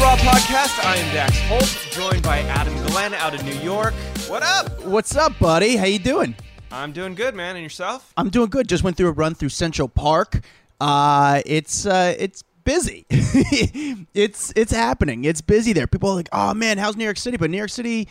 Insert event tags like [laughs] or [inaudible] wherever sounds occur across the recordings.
Raw podcast. I am Dax Holt, joined by Adam Glenn out of New York. What up? What's up, buddy? How you doing? I'm doing good, man. And yourself? I'm doing good. Just went through a run through Central Park. Uh, it's uh, it's busy. [laughs] it's it's happening. It's busy there. People are like, "Oh man, how's New York City?" But New York City,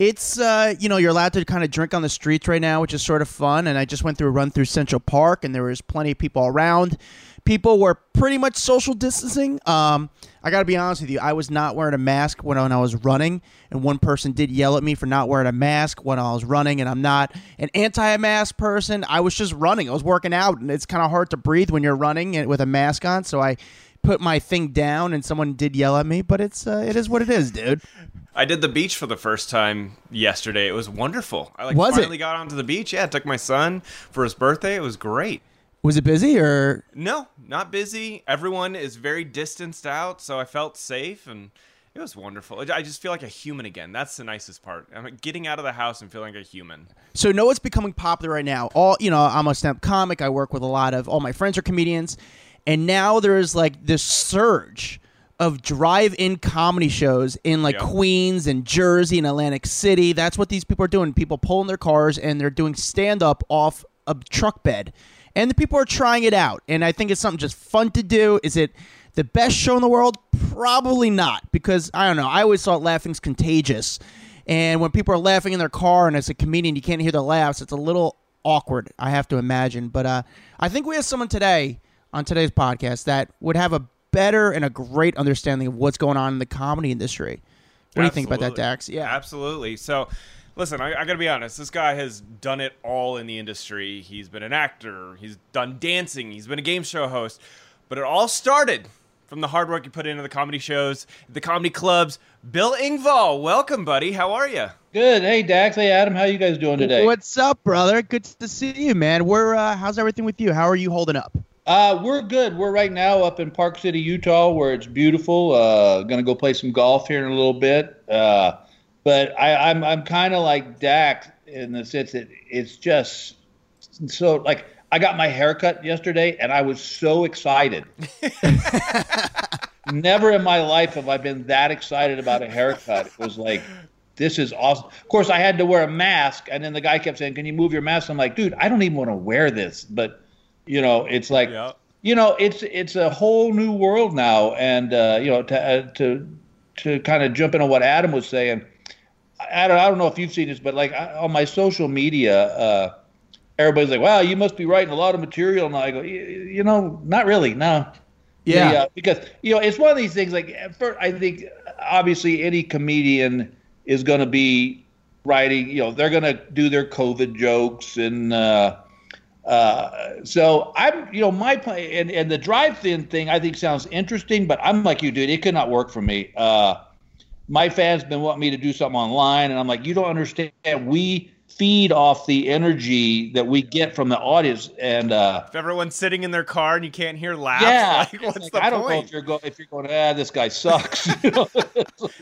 it's uh, you know you're allowed to kind of drink on the streets right now, which is sort of fun. And I just went through a run through Central Park, and there was plenty of people around. People were pretty much social distancing. Um, I got to be honest with you, I was not wearing a mask when, when I was running, and one person did yell at me for not wearing a mask when I was running, and I'm not an anti-mask person. I was just running. I was working out, and it's kind of hard to breathe when you're running with a mask on. So I put my thing down, and someone did yell at me, but it's uh, it is what it is, dude. I did the beach for the first time yesterday. It was wonderful. I like Was it? finally got onto the beach. Yeah, I took my son for his birthday. It was great. Was it busy or No, not busy. Everyone is very distanced out, so I felt safe and it was wonderful. I just feel like a human again. That's the nicest part. I'm getting out of the house and feeling like a human. So know what's becoming popular right now? All you know, I'm a stand-up comic. I work with a lot of all my friends are comedians, and now there's like this surge of drive-in comedy shows in like Yeah. Queens and Jersey and Atlantic City. That's what these people are doing. People pulling their cars and they're doing stand-up off a truck bed, and the people are trying it out. And I think it's something just fun to do. Is it? The best show in the world? Probably not, because I don't know. I always thought laughing's contagious. And when people are laughing in their car and as a comedian you can't hear the laughs, it's a little awkward, I have to imagine. But uh, I think we have someone today on today's podcast that would have a better and a great understanding of what's going on in the comedy industry. What do you think about that, Dax? Yeah. Absolutely. So, listen, I, I got to be honest. This guy has done it all in the industry. He's been an actor, he's done dancing, he's been a game show host. But it all started from the hard work you put into the comedy shows, the comedy clubs. Bill Engvall, welcome, buddy. How are you? Good. Hey, Dax. Hey, Adam. How you guys doing today? What's up, brother? Good to see you, man. We're uh, how's everything with you? How are you holding up? Uh, we're good. We're right now up in Park City, Utah, where it's beautiful. Uh, gonna go play some golf here in a little bit. Uh, but I, I'm I'm kind of like Dax in the sense that it's just so like I got my haircut yesterday and I was so excited. [laughs] Never in my life have I been that excited about a haircut. It was like, this is awesome. Of course, I had to wear a mask, and then the guy kept saying, "Can you move your mask?" I'm like, dude, I don't even want to wear this, but you know, it's like, Yeah. you know, it's it's a whole new world now, and uh, you know, to uh, to to kind of jump into what Adam was saying. I don't, I don't know if you've seen this, but like I- on my social media, uh, everybody's like, "Wow, you must be writing a lot of material." And I go, "Y- "You know, not really. No, Yeah. yeah, because you know it's one of these things. Like first, I think obviously any comedian is going to be writing. You know, they're going to do their COVID jokes, and uh, uh, so I'm. You know, my plan and and the drive-in thing I think sounds interesting, but I'm like you, dude. It could not work for me. Uh, my fans been wanting me to do something online, and I'm like, you don't understand. We feed off the energy that we get from the audience, and. uh If everyone's sitting in their car and you can't hear laughs, yeah, like, what's like, the I don't know if you're going if you're going. Ah, this guy sucks. [laughs] You know?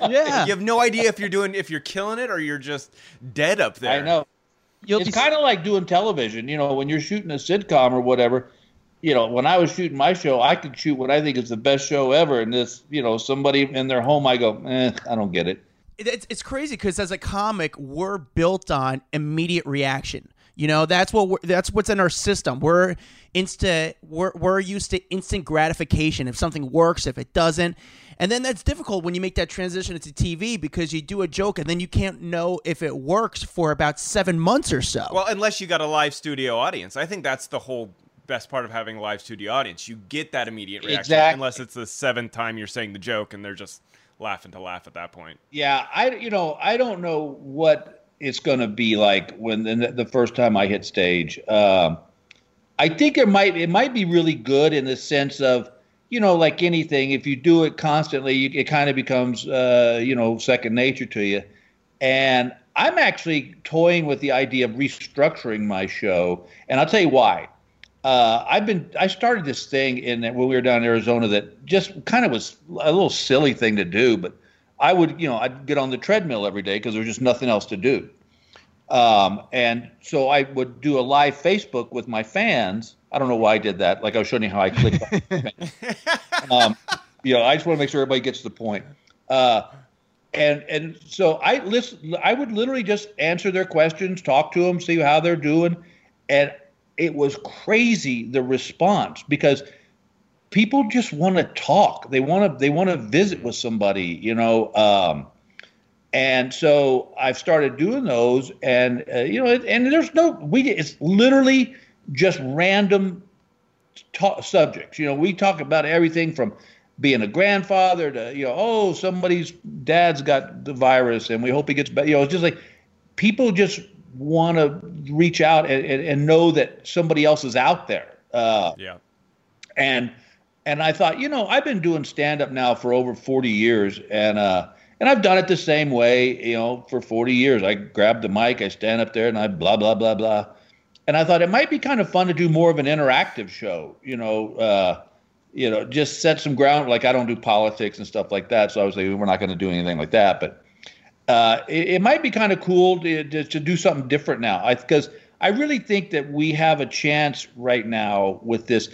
Yeah. You have no idea if you're doing if you're killing it or you're just dead up there. I know. You'll It's be- kind of like doing television. You know, when you're shooting a sitcom or whatever. You know, when I was shooting my show, I could shoot what I think is the best show ever, and this, you know, somebody in their home, I go, eh, I don't get it. it- it's, it's crazy because as a comic we're built on immediate reaction. You know that's what we're, that's what's in our system. We're insta we're, we're used to instant gratification if something works if it doesn't. And then that's difficult when you make that transition into tv because you do a joke and then you can't know if it works for about seven months or so. Well, unless you got a live studio audience, I think that's the whole best part of having a live studio audience. You get that immediate reaction, Exactly. unless it's the seventh time you're saying the joke and they're just laughing to laugh at that point. Yeah, I, you know, I don't know what it's going to be like when the, the first time I hit stage. Um, I think it might it might be really good in the sense of you know like anything if you do it constantly you, it kind of becomes uh, you know second nature to you and I'm actually toying with the idea of restructuring my show and I'll tell you why uh, I've been I started this thing in when we were down in Arizona that just kind of was a little silly thing to do but I would you know I'd get on the treadmill every day because there was just nothing else to do um, and so I would do a live Facebook with my fans. I don't know why I did that. Like I was showing you how I clicked. [laughs] um, you know, I just want to make sure everybody gets the point. Uh, and and so I listen. I would literally just answer their questions, talk to them, see how they're doing, and it was crazy the response because people just want to talk. They want to they want to visit with somebody. You know. Um, and so I've started doing those, and uh, you know, and there's no we. It's literally just random ta- subjects. You know, we talk about everything from being a grandfather to you know, oh, somebody's dad's got the virus, and we hope he gets better. You know, it's just like people just want to reach out and, and, and, know that somebody else is out there. Uh, yeah. And and I thought, you know, I've been doing stand up now for over 40 years, and uh, and I've done it the same way, you know, for 40 years. I grab the mic, I stand up there, and I blah blah blah blah. And I thought it might be kind of fun to do more of an interactive show, you know, uh, you know, just set some ground. Like I don't do politics and stuff like that, so I was like, we're not going to do anything like that. But uh, it, it, might be kind of cool to, to, to do something different now, because I, I really think that we have a chance right now with this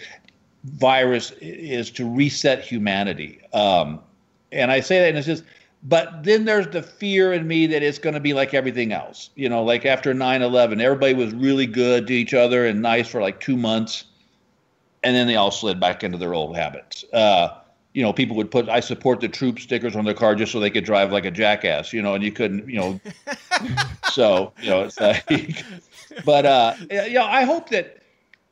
virus is to reset humanity. Um, and I say that, and it's just but then there's the fear in me that it's going to be like everything else. You know, like after 9 11, everybody was really good to each other and nice for like two months. And then they all slid back into their old habits. Uh, you know, people would put "I support the troops" stickers on their car just so they could drive like a jackass. You know, and you couldn't. You know, [laughs] so you know, it's like. [laughs] But uh, you know, I hope that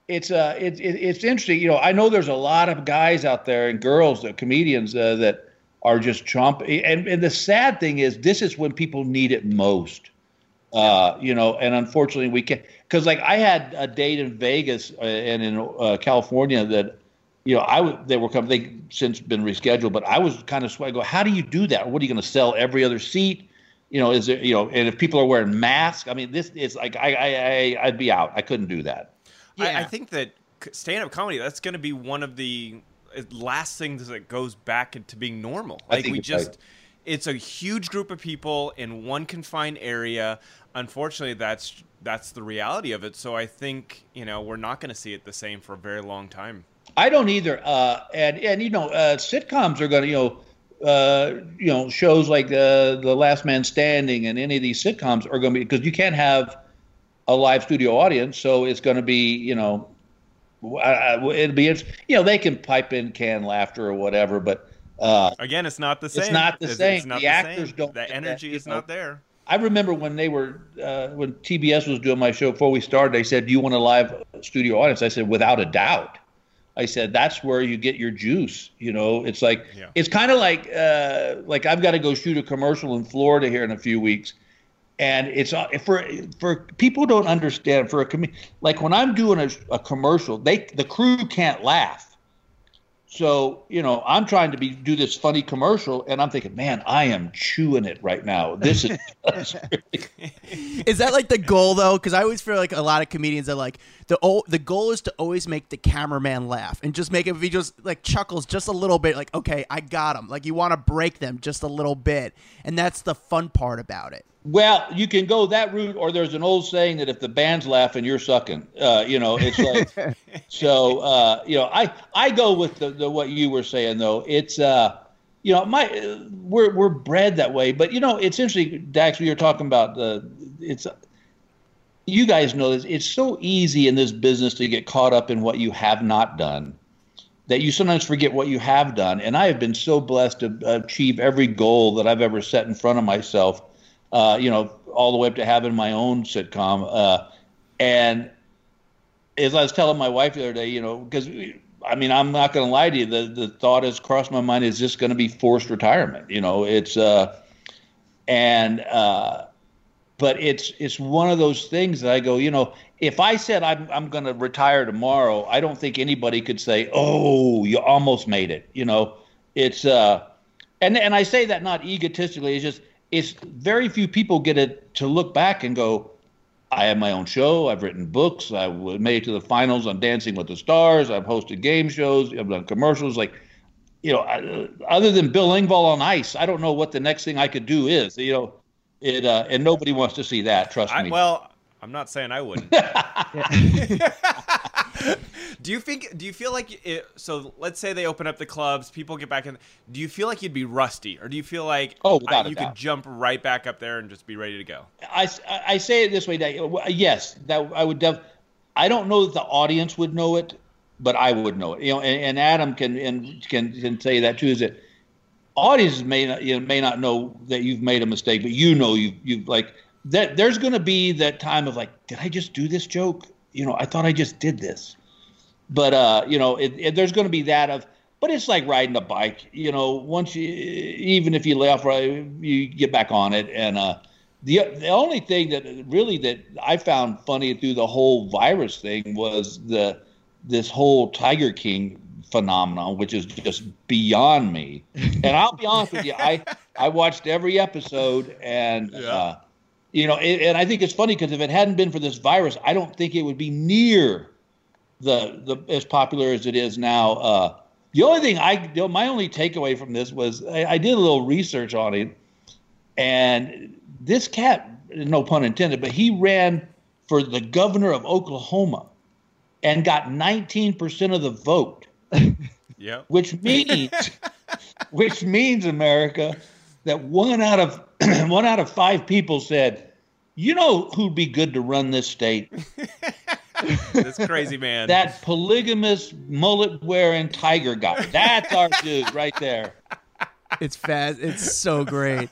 it's uh, it, it, it's interesting. You know, I know there's a lot of guys out there and girls, the comedians uh, that are just chomping. And, and the sad thing is, this is when people need it most. Uh, you know, and unfortunately, we can't. Because like I had a date in Vegas uh, and in uh, California that, you know, I they were coming. They since been rescheduled, but I was kind of sweating. I go, how do you do that? What are you going to sell every other seat? You know, is it you know? And if people are wearing masks, I mean, this is like I I, I I'd be out. I couldn't do that. Yeah. I, I think that stand-up comedy that's going to be one of the uh, last things that goes back into being normal. Like we just, right. it's a huge group of people in one confined area. Unfortunately, that's that's the reality of it. So I think you know we're not going to see it the same for a very long time. I don't either. Uh, and and you know, uh, sitcoms are going to you know. Uh, you know, shows like uh, the Last Man Standing and any of these sitcoms are going to be because you can't have a live studio audience, so it's going to be you know it'd be you know they can pipe in canned laughter or whatever, but uh, again, it's not the same. It's not the it's, same. It's not the, the actors same. don't. The energy that, is know. not there. I remember when they were uh, when TBS was doing my show before we started. They said, "Do you want a live studio audience?" I said, "Without a doubt." I said, "That's where you get your juice." You know, it's like yeah. it's kind of like uh, like I've got to go shoot a commercial in Florida here in a few weeks, and it's uh, for for people don't understand for a com- like when I'm doing a, a commercial, they the crew can't laugh. So you know, I'm trying to be do this funny commercial, and I'm thinking, man, I am chewing it right now. This is. [laughs] is that like the goal though? Because I always feel like a lot of comedians are like the the goal is to always make the cameraman laugh and just make it if he just like chuckles just a little bit, like okay, I got him. Like you want to break them just a little bit, and that's the fun part about it. Well, you can go that route, or there's an old saying that if the band's laughing, you're sucking. Uh, you know, it's like [laughs] so. Uh, you know, I I go with the, the what you were saying though. It's uh, you know, my we're we're bred that way, but you know, it's interesting, Dax. You're talking about the it's. You guys know this. It's so easy in this business to get caught up in what you have not done that you sometimes forget what you have done. And I have been so blessed to achieve every goal that I've ever set in front of myself uh, you know, all the way up to having my own sitcom. Uh, and as I was telling my wife the other day, you know, because I mean, I'm not going to lie to you. The the thought has crossed my mind: is this going to be forced retirement? You know, it's uh, and uh, but it's it's one of those things that I go, you know, if I said I'm I'm going to retire tomorrow, I don't think anybody could say, "Oh, you almost made it." You know, it's uh, and and I say that not egotistically. It's just it's very few people get it to look back and go, I have my own show. I've written books. I made it to the finals on Dancing with the Stars. I've hosted game shows. I've done commercials. Like, you know, other than Bill Engvall on ice, I don't know what the next thing I could do is. You know, it uh, and nobody wants to see that. Trust I, me. Well, I'm not saying I wouldn't. [laughs] [laughs] do you think? Do you feel like it, so? Let's say they open up the clubs, people get back in. Do you feel like you'd be rusty, or do you feel like oh, I, you could jump right back up there and just be ready to go? I, I say it this way, yes, that I would. Def, I don't know that the audience would know it, but I would know it. You know, and, and Adam can and can can say that too. Is that audiences may not you know, may not know that you've made a mistake, but you know you you've like that there's going to be that time of like, did I just do this joke? You know, I thought I just did this. But uh, you know, it, it, there's going to be that of, but it's like riding a bike. You know, once you, even if you lay off, right, you get back on it. And uh, the the only thing that really that I found funny through the whole virus thing was the this whole Tiger King phenomenon, which is just beyond me. And I'll be honest with you, I I watched every episode and. Yeah. Uh, you know, and I think it's funny because if it hadn't been for this virus, I don't think it would be near the the as popular as it is now. Uh, the only thing I, you know, my only takeaway from this was I, I, did a little research on it, and this cat, no pun intended, but he ran for the governor of Oklahoma, and got 19% of the vote. [laughs] yeah. Which means, [laughs] which means America, that one out of [clears throat] one out of five people said, "You know who'd be good to run this state." [laughs] this crazy man. that polygamous mullet wearing tiger guy. That's our dude right there. It's fast. It's so great.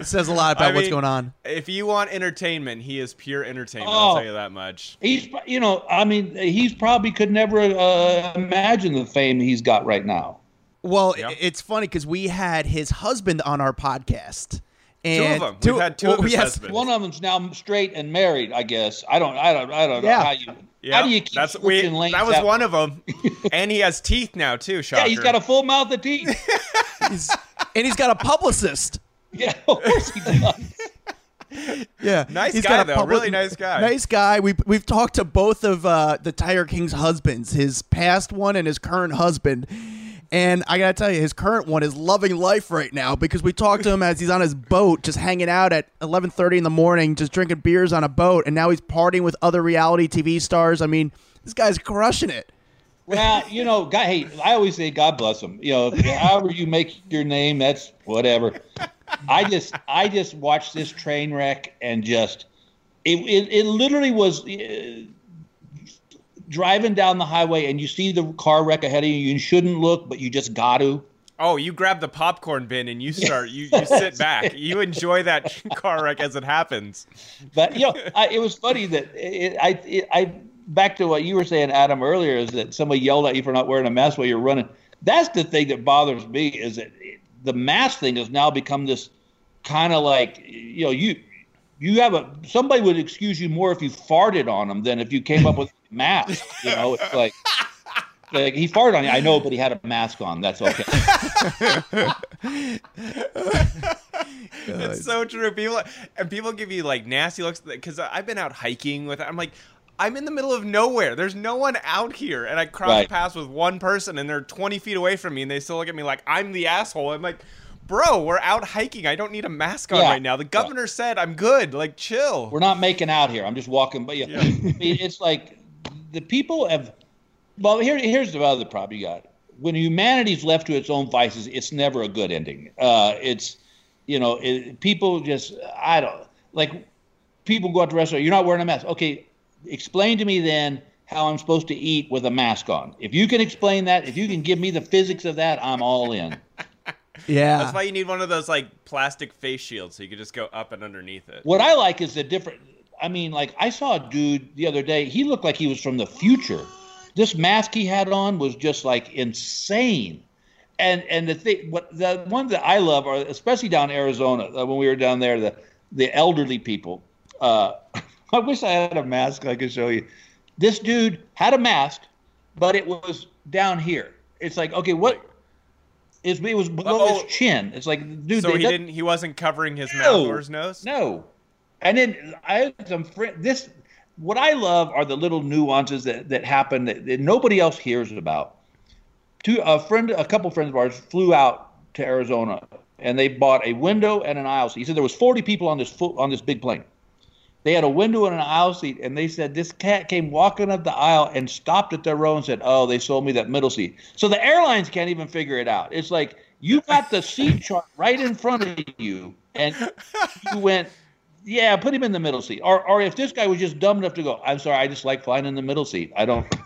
It says a lot about I mean, what's going on. If you want entertainment, he is pure entertainment. Oh, I'll tell you that much. He's, you know, I mean, he's probably could never uh, imagine the fame he's got right now. Well, yep. it's funny because we had his husband on our podcast and two of them. Two, We've had two well, of his yes, husbands. One of them's now straight and married. I guess. I don't. I don't. I don't yeah. know how you. Yep. How do you keep That's we, lanes That was out? one of them. [laughs] and he has teeth now too. Shocker. Yeah, he's got a full mouth of teeth. [laughs] he's, and he's got a publicist. Yeah, of course he does. [laughs] yeah, nice he's guy though. Public, really nice guy. Nice guy. We we've talked to both of uh, the Tiger King's husbands, his past one and his current husband and I gotta tell you, his current one is loving life right now because we talked to him as he's on his boat, just hanging out at 11:30 in the morning, just drinking beers on a boat, and now he's partying with other reality TV stars. I mean, this guy's crushing it. Well, you know, God, hey, I always say God bless him. You know, however you make your name, that's whatever. I just, I just watched this train wreck and just, it, it, it literally was. Driving down the highway and you see the car wreck ahead of you, you shouldn't look, but you just got to. Oh, you grab the popcorn bin and you start. You, you [laughs] sit back. You enjoy that [laughs] car wreck as it happens. But you know, I, it was funny that it, I it, I back to what you were saying, Adam, earlier is that somebody yelled at you for not wearing a mask while you're running. That's the thing that bothers me is that the mask thing has now become this kind of like you know you you have a somebody would excuse you more if you farted on them than if you came up with a mask. You know, it's like [laughs] like he farted on you. I know, but he had a mask on. That's okay. [laughs] it's so true. People and people give you like nasty looks because I've been out hiking with. I'm like. I'm in the middle of nowhere. There's no one out here, and I cross right. paths with one person, and they're 20 feet away from me, and they still look at me like I'm the asshole. I'm like, bro, we're out hiking. I don't need a mask on yeah. right now. The governor yeah. said I'm good. Like, chill. We're not making out here. I'm just walking. But yeah, yeah. [laughs] it's like the people have. Well, here, here's the other problem you got. When humanity's left to its own vices, it's never a good ending. Uh, it's, you know, it, people just, I don't, like, people go out to restaurant. You're not wearing a mask. Okay, explain to me then how I'm supposed to eat with a mask on. If you can explain that, if you can give me the physics of that, I'm all in. Yeah. That's why you need one of those like plastic face shields so you can just go up and underneath it. What I like is the different I mean, like I saw a dude the other day, he looked like he was from the future. This mask he had on was just like insane. And and the thing what the one that I love are especially down in Arizona uh, when we were down there the the elderly people Uh, [laughs] I wish I had a mask I could show you. This dude had a mask, but it was down here. It's like, okay, what? It's, it was below Oh. his chin. It's like, dude, So he didn't. He wasn't covering his No. mouth or his nose. No. And then I had some friend. This what I love are the little nuances that that happen that, that nobody else hears about. Two a friend, a couple friends of ours flew out to Arizona and they bought a window and an aisle seat. He said there was 40 people on this fo- on this big plane. They had a window and an aisle seat, and they said this cat came walking up the aisle and stopped at their row and said, "Oh, they sold me that middle seat." So the airlines can't even figure it out. It's like you got the seat chart right in front of you, and you went, "Yeah, put him in the middle seat." Or, or if this guy was just dumb enough to go, "I'm sorry, I just like flying in the middle seat. I don't." [laughs]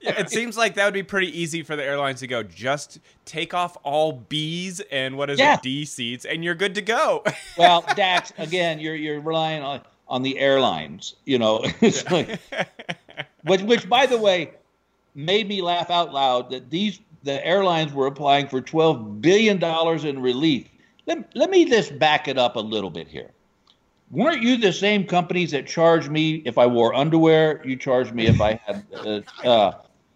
Yeah, it seems like that would be pretty easy for the airlines to go. Just take off all B's and what is Yeah. it D seats, and you're good to go. [laughs] well, Dax, again, you're you're relying on on the airlines. You know, [laughs] it's like, which which by the way made me laugh out loud that these the airlines were applying for twelve billion dollars in relief. Let, let me just back it up a little bit here. Weren't you the same companies that charged me if I wore underwear? You charged me if I had, uh, uh,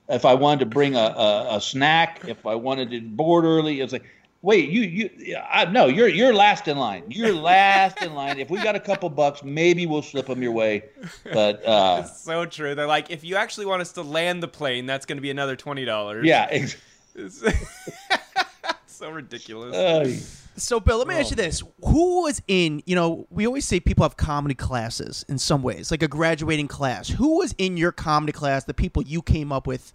if I wanted to bring a, a, a snack, if I wanted to board early. It's like, wait, you you, I, no, you're you're last in line. You're last in line. If we got a couple bucks, maybe we'll slip them your way. But uh, [laughs] so true. They're like, if you actually want us to land the plane, that's going to be another twenty dollars. yeah, ex- It's [laughs] so ridiculous. uh, So, Bill, let me ask you this: Who was in? You know, we always say people have comedy classes in some ways, like a graduating class. Who was in your comedy class? The people you came up with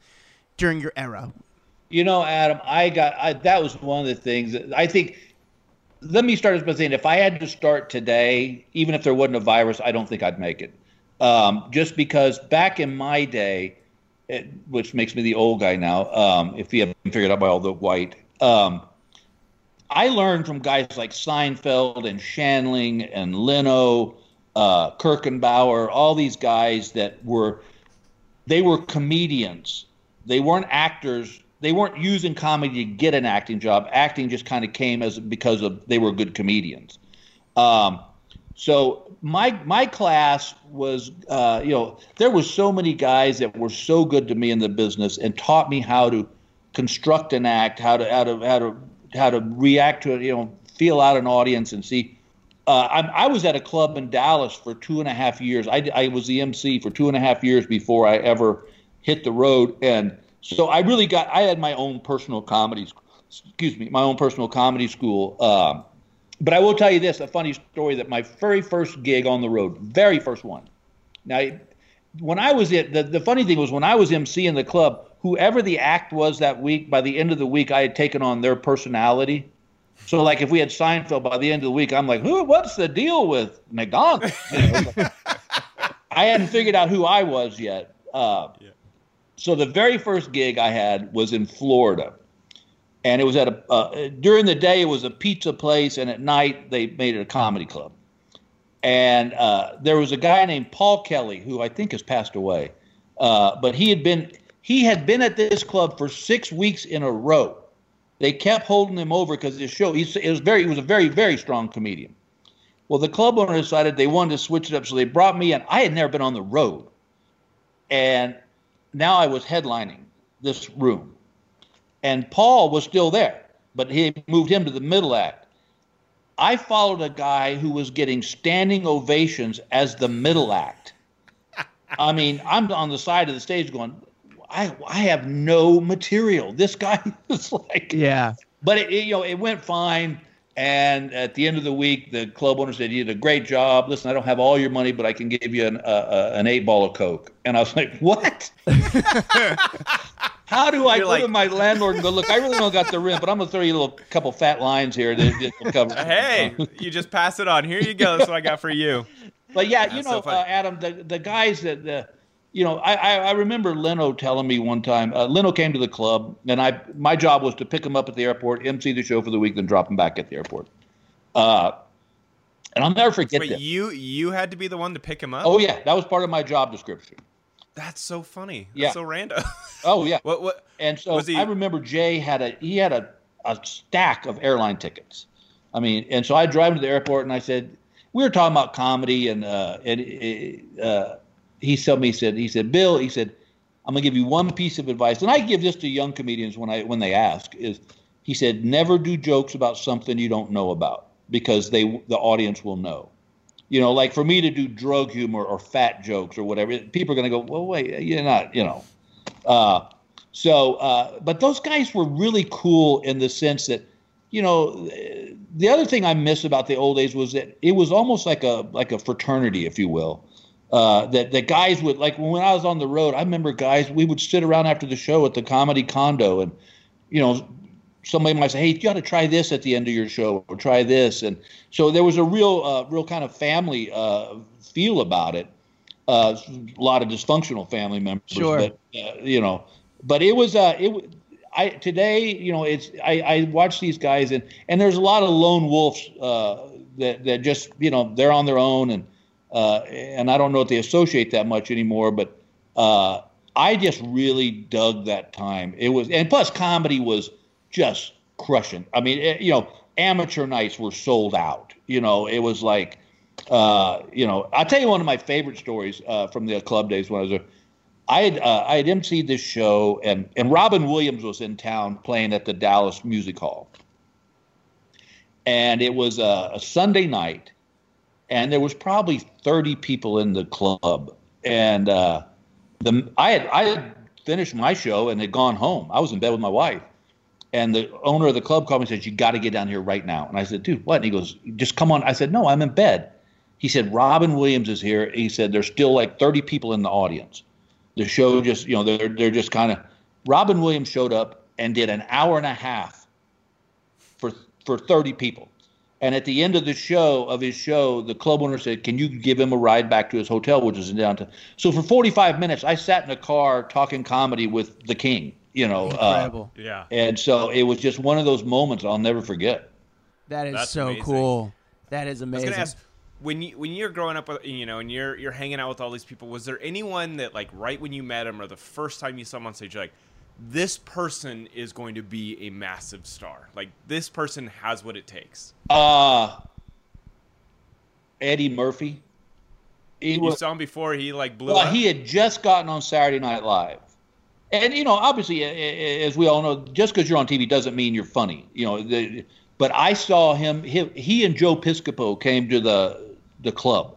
during your era. You know, Adam, I got I, that was one of the things I think. Let me start by saying, if I had to start today, even if there wasn't a virus, I don't think I'd make it. Um, just because back in my day, it, which makes me the old guy now, um, if you haven't figured out by all the white, um, I learned from guys like Seinfeld and Shandling and Leno, uh, Kirkenbauer, all these guys that were they were comedians. They weren't actors. They weren't using comedy to get an acting job. Acting just kind of came as because of they were good comedians. Um, so my my class was, uh, you know, there was so many guys that were so good to me in the business and taught me how to construct an act, how to how to how to how to react to it, you know, feel out an audience and see. Uh, I, I was at a club in Dallas for two and a half years. I, I was the MC for two and a half years before I ever hit the road, and so I really got. I had my own personal comedy, excuse me, my own personal comedy school. Um, but I will tell you this: a funny story that my very first gig on the road, very first one. Now, when I was it, the, the funny thing was when I was MC in the club, whoever the act was that week, by the end of the week, I had taken on their personality. So, like, if we had Seinfeld by the end of the week, I'm like, who? What's the deal with McDonald? [laughs] You know, I hadn't figured out who I was yet. Uh, So the very first gig I had was in Florida, and it was at a uh, during the day it was a pizza place, and at night they made it a comedy club. And uh, there was a guy named Paul Kelly who I think has passed away, uh, but he had been he had been at this club for six weeks in a row. They kept holding him over because his show. It was very he was a very very strong comedian. Well, the club owner decided they wanted to switch it up, so they brought me in. I had never been on the road, and now I was headlining this room, and Paul was still there, but he moved him to the middle act. I followed a guy who was getting standing ovations as the middle act. [laughs] I mean, I'm on the side of the stage going, I I have no material. This guy [laughs] is like, Yeah. but it, it, you know it went fine. And at the end of the week, the club owner said, "You did a great job. Listen, I don't have all your money, but I can give you an uh, uh, an eight ball of coke." And I was like, "What? [laughs] How do I You're go like- to my landlord and go, look, I really don't got the rent, but I'm gonna throw you a little couple fat lines here to, to cover." hey, you just pass it on. Here you go. That's what I got for you. But yeah, you know, so uh, Adam, the the guys that the, you know, I, I I remember Leno telling me one time. Uh, Leno came to the club, and I my job was to pick him up at the airport, MC the show for the week, then drop him back at the airport. Uh, and I'll never forget Wait, that. you you had to be the one to pick him up? Oh yeah, that was part of my job description. That's so funny. That's Yeah. so random. [laughs] Oh yeah. what what? And so he- I remember Jay had a he had a, a stack of airline tickets. I mean, and so I drive to the airport and I said, we were talking about comedy, and uh, and uh, he told me he said he said Bill he said I'm gonna give you one piece of advice, and I give this to young comedians when I when they ask is he said never do jokes about something you don't know about because they the audience will know. You know, like for me to do drug humor or fat jokes or whatever, people are gonna go, well, wait, you're not, you know. Uh, so, uh, but those guys were really cool in the sense that, you know, the other thing I miss about the old days was that it was almost like a like a fraternity, if you will. Uh, that that guys would like when I was on the road. I remember guys we would sit around after the show at the comedy condo, and you know somebody might say, "Hey, you got to try this at the end of your show, or try this," and so there was a real, uh, real kind of family uh, feel about it. Uh, a lot of dysfunctional family members, sure. but uh, you know, but it was uh, it. I today, you know, it's I, I watch these guys and and there's a lot of lone wolves uh, that that just you know they're on their own and uh, and I don't know if they associate that much anymore, but uh, I just really dug that time. It was and plus comedy was just crushing. I mean, it, you know, amateur nights were sold out. You know, it was like, uh, you know, I'll tell you one of my favorite stories uh, from the club days when I was a, I had uh, I had emceed this show and and Robin Williams was in town playing at the Dallas Music Hall, and it was a, a Sunday night, and there was probably thirty people in the club, and uh, the I had I had finished my show and had gone home. I was in bed with my wife, and the owner of the club called me and said, You got to get down here right now. And I said, Dude, what? And he goes, Just come on. I said, No, I'm in bed. He said, Robin Williams is here. He said, There's still like 30 people in the audience. The show just, you know, they're, they're just kind of. Robin Williams showed up and did an hour and a half for, for 30 people. And at the end of the show, of his show, the club owner said, Can you give him a ride back to his hotel, which is in downtown? So for 45 minutes, I sat in a car talking comedy with the king you know. Incredible. Uh, yeah. And so it was just one of those moments I'll never forget. That is That's so amazing. cool. That is amazing. I was gonna ask when you when you're growing up, with, you know, and you're you're hanging out with all these people. Was there anyone that like right when you met him or the first time you saw him on stage, you're like, this person is going to be a massive star. Like this person has what it takes. Uh Eddie Murphy. He You was, saw him before he like blew well, up. he had just gotten on Saturday Night Live. And you know, obviously, as we all know, just because you're on TV doesn't mean you're funny. You know, the, but I saw him. He, he and Joe Piscopo came to the the club,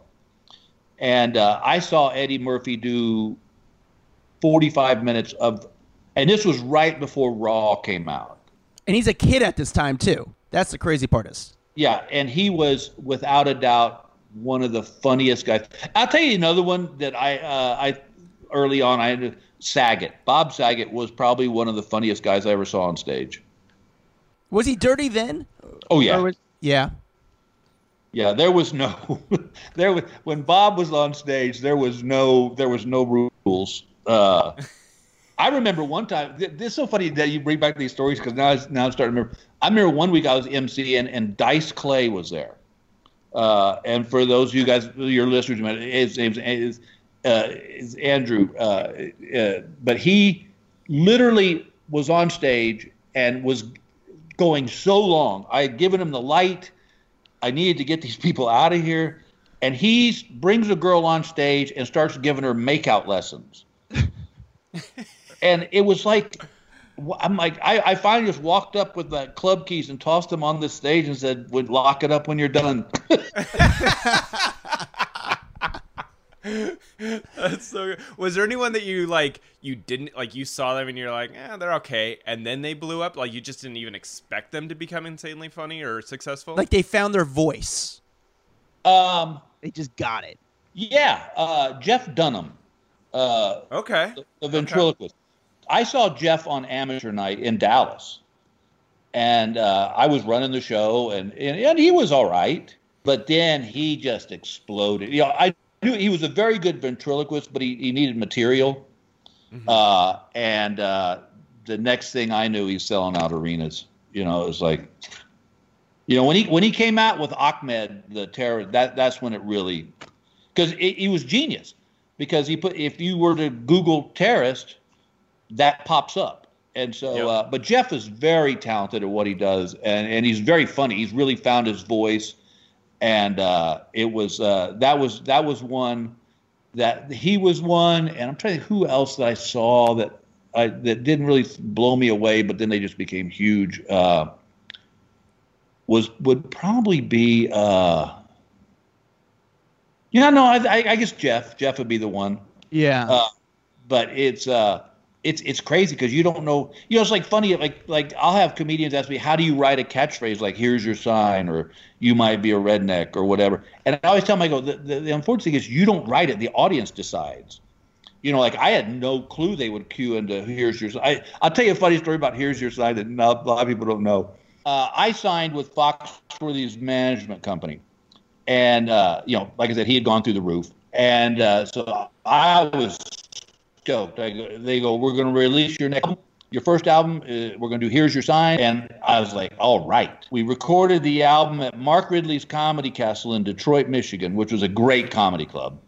and uh, I saw Eddie Murphy do 45 minutes of, and this was right before Raw came out. and he's a kid at this time too. That's the crazy part is. Yeah, and he was without a doubt one of the funniest guys. I'll tell you another one that I uh, I early on I had Saget. Bob Saget was probably one of the funniest guys I ever saw on stage. Was he dirty then? Oh yeah, was- yeah. yeah. There was no [laughs] there was when Bob was on stage. There was no there was no rules. Uh, I remember one time. th- This is so funny that you bring back these stories because now now I'm starting to remember. I remember one week I was MC and, and Dice Clay was there. Uh, and for those of you guys, your listeners, his name's is, uh, is Andrew. Uh, uh, but he literally was on stage and was going so long. I had given him the light. I needed to get these people out of here. And he brings a girl on stage and starts giving her makeout lessons. [laughs] and it was like, I'm like, I, I finally just walked up with the club keys and tossed them on the stage and said, "Would lock it up when you're done." [laughs] That's so good. Was there anyone that you like you didn't like you saw them and you're like, "Yeah, they're okay, and then they blew up? Like you just didn't even expect them to become insanely funny or successful? Like they found their voice. um, They just got it. yeah, uh, Jeff Dunham, uh, okay. the ventriloquist. I saw Jeff on Amateur Night in Dallas, and uh, I was running the show, and, and and he was all right, but then he just exploded. You know, I knew he was a very good ventriloquist, but he, he needed material, uh, and uh, the next thing I knew, he's selling out arenas. You know, it was like, you know, when he when he came out with Achmed the terror, that that's when it really, because he was genius, because he put if you were to Google terrorist that pops up. And so, Yep. uh, but Jeff is very talented at what he does, and, and he's very funny. He's really found his voice, and uh, it was uh, that was that was one that he was one, and I'm trying to think who else that I saw that I, that didn't really blow me away, but then they just became huge. Uh, was would probably be uh, yeah no I, I, I guess Jeff Jeff would be the one. Yeah. Uh, but it's uh, it's it's crazy because you don't know. You know, it's like funny. Like like I'll have comedians ask me, "How do you write a catchphrase?" Like "Here's your sign," or "You might be a redneck," or whatever. And I always tell them, I go, the, the, the unfortunate thing is you don't write it. The audience decides. You know, like I had no clue they would cue into "Here's your." I I'll tell you a funny story about "Here's your sign" that a lot of people don't know. Uh, I signed with Foxworthy's management company, and uh, you know, like I said, he had gone through the roof, and uh, so I was stoked. Go, they go, we're going to release your next, album, your first album. Uh, we're going to do Here's Your Sign, and I was like, all right. We recorded the album at Mark Ridley's Comedy Castle in Detroit, Michigan, which was a great comedy club.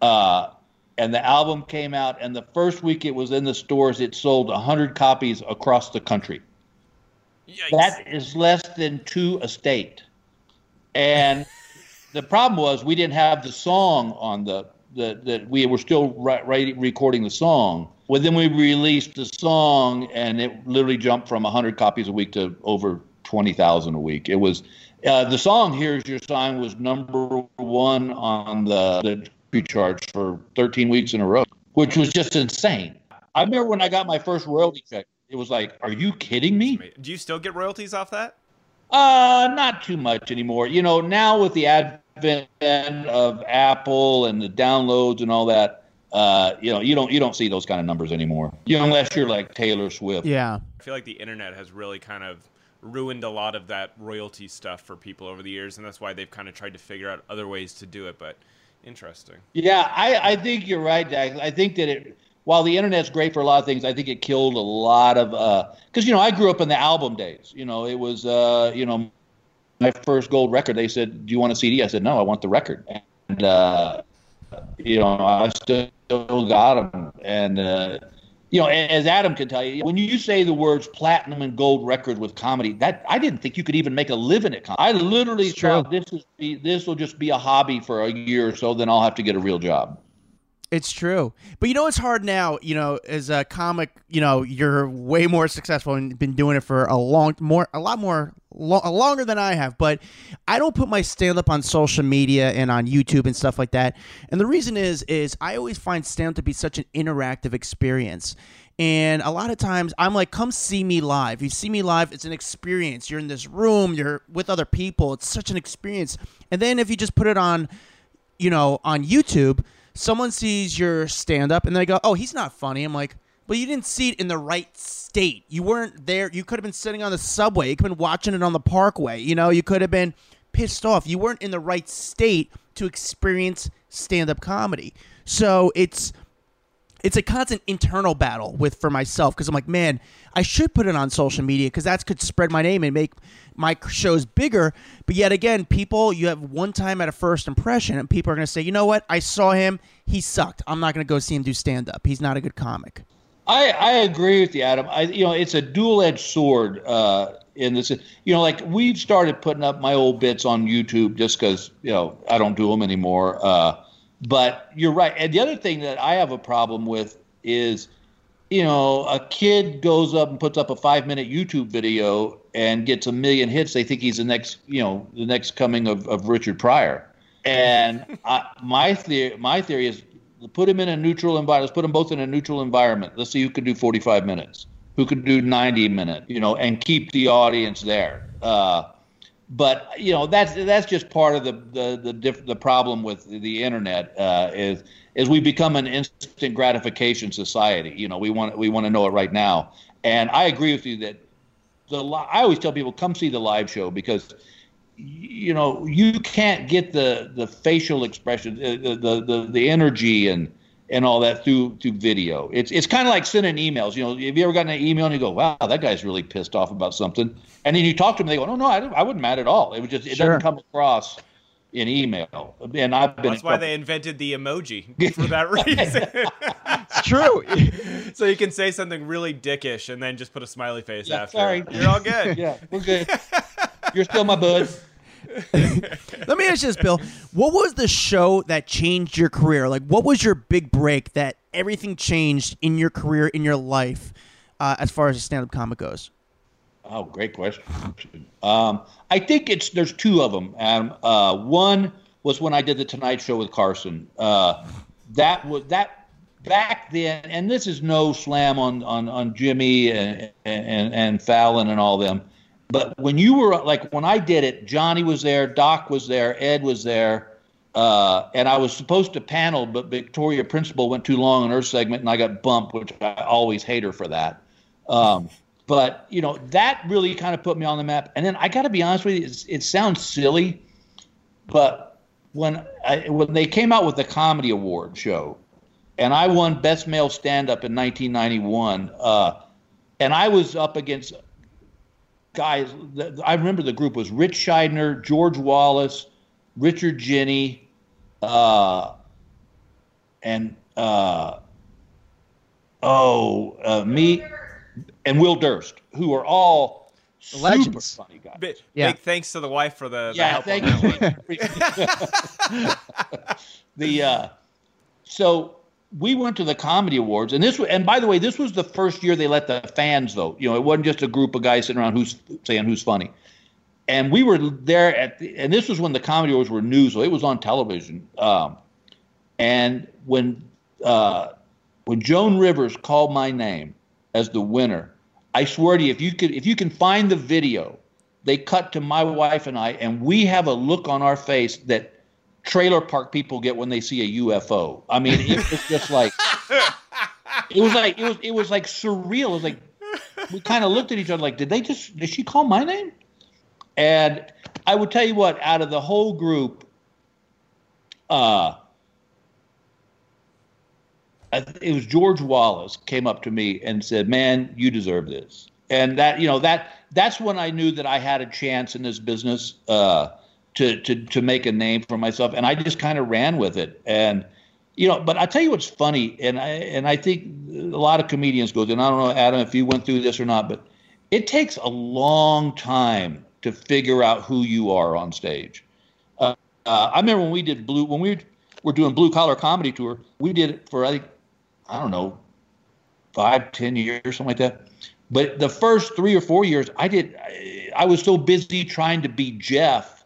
Uh, and the album came out, and the first week it was in the stores, it sold 100 copies across the country. Yikes. That is less than two a state. And the problem was we didn't have the song on the that that we were still recording the song. Well, then we released the song, and it literally jumped from 100 copies a week to over 20,000 a week. It was uh, the song "Here's Your Sign" was number one on the the charts for 13 weeks in a row, which was just insane. I remember when I got my first royalty check. It was like, "Are you kidding me?" Do you still get royalties off that? Uh, not too much anymore. You know, now with the advent of Apple and the downloads and all that, uh, you know, you don't you don't see those kind of numbers anymore. You know, unless you're like Taylor Swift. Yeah. I feel like the internet has really kind of ruined a lot of that royalty stuff for people over the years, and that's why they've kind of tried to figure out other ways to do it. But interesting. Yeah, I, I think you're right, Dak. I think that it while the internet's great for a lot of things, I think it killed a lot of because uh, you know I grew up in the album days. You know, it was uh, you know my first gold record. They said, "Do you want a CD?" I said, "No, I want the record." And uh, you know, I still got them. And uh, you know, as Adam can tell you, when you say the words platinum and gold record with comedy, that I didn't think you could even make a living at comedy. I literally thought this is this will just be a hobby for a year or so. Then I'll have to get a real job. It's true. But you know it's hard now, you know, as a comic, you know, you're way more successful and been doing it for a long more a lot more lo- uh, longer than I have, but I don't put my stand up on social media and on YouTube and stuff like that. And the reason is is I always find stand up to be such an interactive experience. And a lot of times I'm like, come see me live. You see me live, it's an experience. You're in this room, you're with other people. It's such an experience. And then if you just put it on, you know, on YouTube, someone sees your stand up and they go, "Oh, he's not funny." I'm like, "Well, you didn't see it in the right state. You weren't there. You could have been sitting on the subway. You could have been watching it on the parkway. You know, you could have been pissed off. You weren't in the right state to experience stand up comedy." So, it's it's a constant internal battle with for myself because I'm like, man, I should put it on social media because that could spread my name and make my shows bigger. But yet again, people, you have one time at a first impression, and people are going to say, you know what? I saw him. He sucked. I'm not going to go see him do stand up. He's not a good comic. I, I agree with you, Adam. I, you know, it's a dual edged sword. Uh, in this, you know, like we've started putting up my old bits on YouTube just because you know I don't do them anymore. Uh, but you're right. And the other thing that I have a problem with is, you know, a kid goes up and puts up a five minute YouTube video and gets a million hits. They think he's the next, you know, the next coming of, of Richard Pryor. And [laughs] I, my theory, my theory is put him in a neutral environment. Let's put them both in a neutral environment. Let's see who can do 45 minutes, who can do 90 minutes, you know, and keep the audience there. Uh, but you know that's that's just part of the the the, diff, the problem with the internet uh, is is we become an instant gratification society. You know, we want we want to know it right now. And I agree with you that the I always tell people come see the live show because you know you can't get the the facial expression, the the the, the energy and and all that through through video. It's it's kind of like sending emails. You know, have you ever gotten an email and you go, "Wow, that guy's really pissed off about something," and then you talk to them, they go, "No, no, I, I wasn't mad at all. It was just it sure. doesn't come across." In email, and I've been. That's why they invented the emoji [laughs] for that reason. it's [laughs] true. [laughs] so you can say something really dickish and then just put a smiley face yeah, after. Sorry, you're all good. yeah, we're good. You're still my bud. Let me ask you this, Bill. What was the show that changed your career? Like, what was your big break that everything changed in your career, in your life, uh, as far as a stand-up comic goes? Oh, great question. Um, I think it's there's two of them. Um, uh, one was when I did the Tonight Show with Carson. Uh, that was that back then, and this is no slam on on, on Jimmy and, and and Fallon and all them. But when you were like when I did it, Johnny was there, Doc was there, Ed was there, uh, and I was supposed to panel, but Victoria Principal went too long in her segment, and I got bumped, which I always hate her for that. Um, but you know that really kind of put me on the map. And then I got to be honest with you, it sounds silly, but when I, when they came out with the comedy award show, and I won best male stand up in 1991, uh, and I was up against guys. I remember the group was Ritch Shydner, George Wallace, Richard Jeni, uh, and uh, oh uh, me and Will Durst, who are all super Legends. funny guys. Big, Yeah. big thanks to the wife for the, the yeah, help thank on that you. [laughs] the uh, so we went to the comedy awards, and this and by the way, this was the first year they let the fans vote. You know, it wasn't just a group of guys sitting around who's saying who's funny. And we were there at, the, and this was when the comedy awards were new, so it was on television. Um, and when uh, when Joan Rivers called my name as the winner, I swear to you, if you could, if you can find the video, they cut to my wife and I, and we have a look on our face that trailer park people get when they see a UFO. I mean, it was just like it was like it was it was like surreal. It was like we kind of looked at each other like, did they just did she call my name? And I would tell you what, out of the whole group, uh, it was George Wallace came up to me and said, "Man, you deserve this." And that you know that that's when I knew that I had a chance in this business uh, to to to make a name for myself, and I just kind of ran with it. And you know, but I tell you what's funny, and I and I think a lot of comedians go through. And I don't know, Adam, if you went through this or not, but it takes a long time to figure out who you are on stage. Uh, uh, I remember when we did blue when we were doing blue collar comedy tour. We did it for I think I don't know five ten years something like that. But the first three or four years, I did. I, I was so busy trying to be Jeff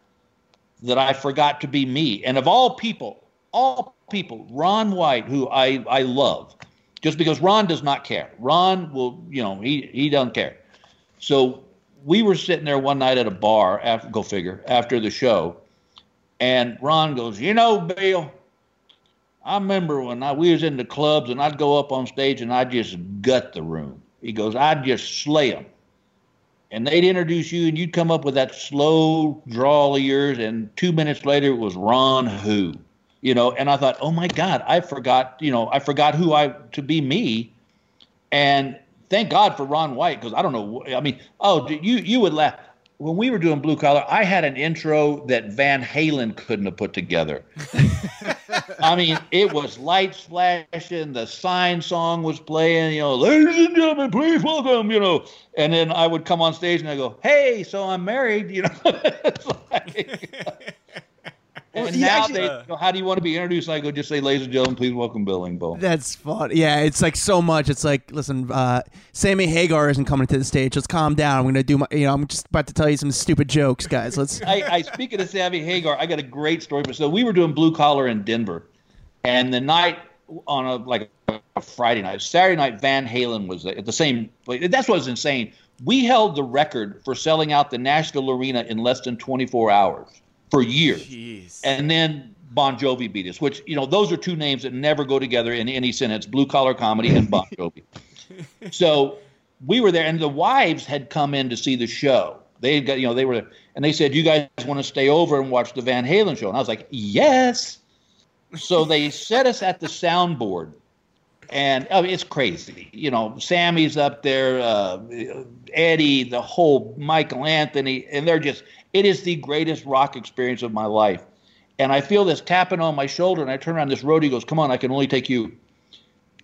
that I forgot to be me. And of all people, all people, Ron White, who I I love, just because Ron does not care. Ron will, you know, he he doesn't care. So we were sitting there one night at a bar after go figure after the show, and Ron goes, you know, Bill, I remember when I, we was in the clubs and I'd go up on stage and I'd just gut the room. He goes, I'd just slay them. And they'd introduce you and you'd come up with that slow drawl of yours. And two minutes later, it was Ron Who, you know. And I thought, oh my God, I forgot, you know, I forgot who I to be me. And thank God for Ron White because I don't know. I mean, oh, you you would laugh when we were doing Blue Collar. I had an intro that Van Halen couldn't have put together. [laughs] I mean, it was lights flashing, the sign song was playing, you know, ladies and gentlemen, please welcome, you know. And then I would come on stage and I go, hey, so I'm married, you know. [laughs] Like- [laughs] and you now actually- they, you know, how do you want to be introduced? I go, just say, ladies and gentlemen, please welcome Bill Engvall. That's fun. Yeah, it's like so much. It's like, listen, uh, Sammy Hagar isn't coming to the stage. Let's calm down. I'm gonna do my. You know, I'm just about to tell you some stupid jokes, guys. Let's. [laughs] I, I speaking of Sammy Hagar, I got a great story. But so we were doing blue collar in Denver, and the night on a like a Friday night, Saturday night, Van Halen was at the same. like, That's what was insane. We held the record for selling out the Nashville Arena in less than 24 hours for years, Jeez. and then Bon Jovi beat us. Which you know, those are two names that never go together in any sentence: blue collar comedy and Bon Jovi. [laughs] so we were there, and the wives had come in to see the show. They got, you know, they were, and they said, "You guys want to stay over and watch the Van Halen show?" And I was like, "Yes." So they set us at the soundboard, and I mean, it's crazy. You know, Sammy's up there, uh, Eddie, the whole Michael Anthony, and they're just. It is the greatest rock experience of my life. And I feel this tapping on my shoulder, and I turn around. This roadie goes, "Come on, I can only take you."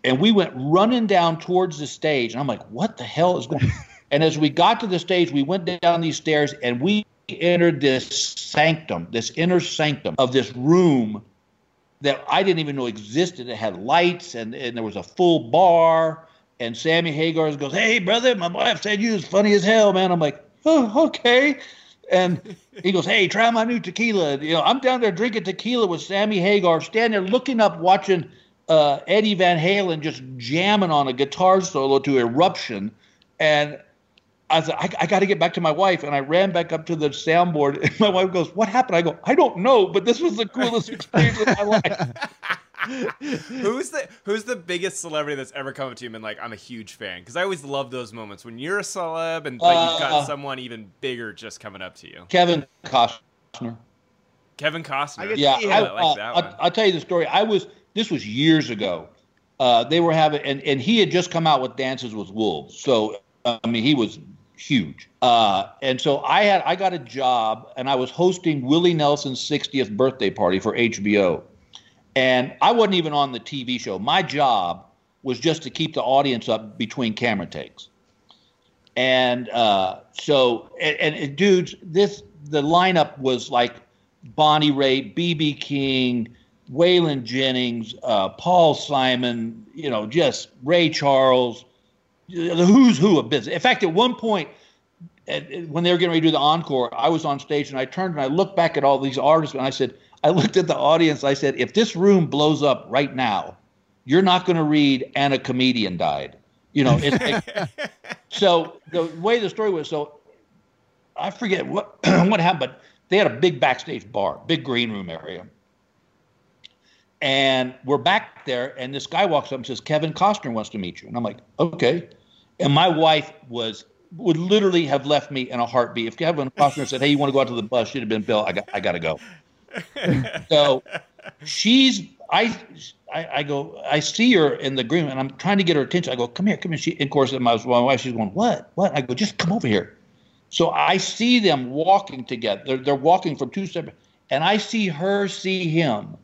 and we went running down towards the stage and i'm like what the hell is going [laughs] and as we got to the stage we went down these stairs and we entered this sanctum, this inner sanctum of this room that I didn't even know existed. It had lights and, and there was a full bar. And Sammy Hagar goes, Hey, brother, my wife said you was funny as hell, man. I'm like, Oh, okay. And he goes, Hey, try my new tequila. You know, I'm down there drinking tequila with Sammy Hagar, standing there looking up, watching uh, Eddie Van Halen just jamming on a guitar solo to Eruption. And I said, I, I got to get back to my wife. And I ran back up to the soundboard. And [laughs] my wife goes, What happened? I go, I don't know, but this was the coolest [laughs] experience of my life. [laughs] who's the Who's the biggest celebrity that's ever come up to you and been like, I'm a huge fan? Because I always love those moments when you're a celeb and like, you've got Uh, someone even bigger just coming up to you. Kevin Costner. Kevin Costner. I guess- Yeah, Yeah, I, I like uh, that I'll, one. I'll tell you the story. I was this was years ago. Uh, they were having and, and he had just come out with Dances with Wolves. So I mean he was huge. Uh, and so I had I got a job and I was hosting Willie Nelson's 60th birthday party for HBO. And I wasn't even on the TV show. My job was just to keep the audience up between camera takes. And uh, so, and, and, and dudes, this the lineup was like Bonnie Raitt, BB King, Waylon Jennings, uh, Paul Simon, you know, just Ray Charles, the who's who of business. In fact, at one point, when they were getting ready to do the encore, I was on stage and I turned and I looked back at all these artists and I said, I looked at the audience. I said, if this room blows up right now, you're not going to read and a comedian died. You know, it's like, [laughs] so the way the story was, so I forget what [clears throat] what happened, but they had a big backstage bar, big green room area. And we're back there, and this guy walks up and says, Kevin Costner wants to meet you. And I'm like, okay. And my wife was would literally have left me in a heartbeat. If Kevin Costner said, Hey, you want to go out to the bus? She'd have been Bill, I got I gotta go. [laughs] so she's I, I I go I see her in the green room and I'm trying to get her attention. I go, come here, come here. She of course my, my wife, she's going, What? What? I go, just come over here. So I see them walking together. They're, they're walking from two separate, and I see her see him.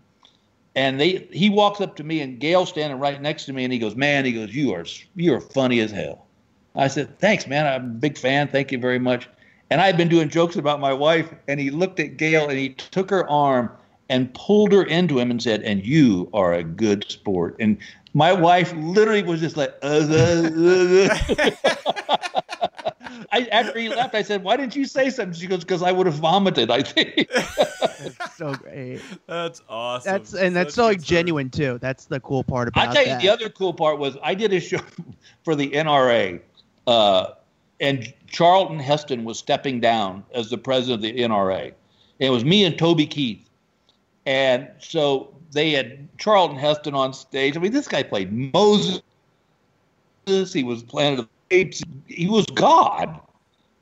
And they he walks up to me, and Gail's standing right next to me, and he goes, "Man," he goes, "You are you are funny as hell." I said, "Thanks, man. I'm a big fan. Thank you very much." And I had been doing jokes about my wife, and he looked at Gail, and he took her arm and pulled her into him and said, "And you are a good sport." And my wife literally was just like, uh, uh, uh, uh. [laughs] I, after he left, I said, "Why didn't you say something?" She goes, "Because I would have vomited." I think. so great. [laughs] That's awesome. That's and that's Such so like genuine too. That's the cool part about it. I tell you, that. the other cool part was I did a show [laughs] for the NRA, uh, and Charlton Heston was stepping down as the president of the NRA. It was me and Toby Keith, and so they had Charlton Heston on stage. I mean, this guy played Moses. He was Planet of the Apes. He was God,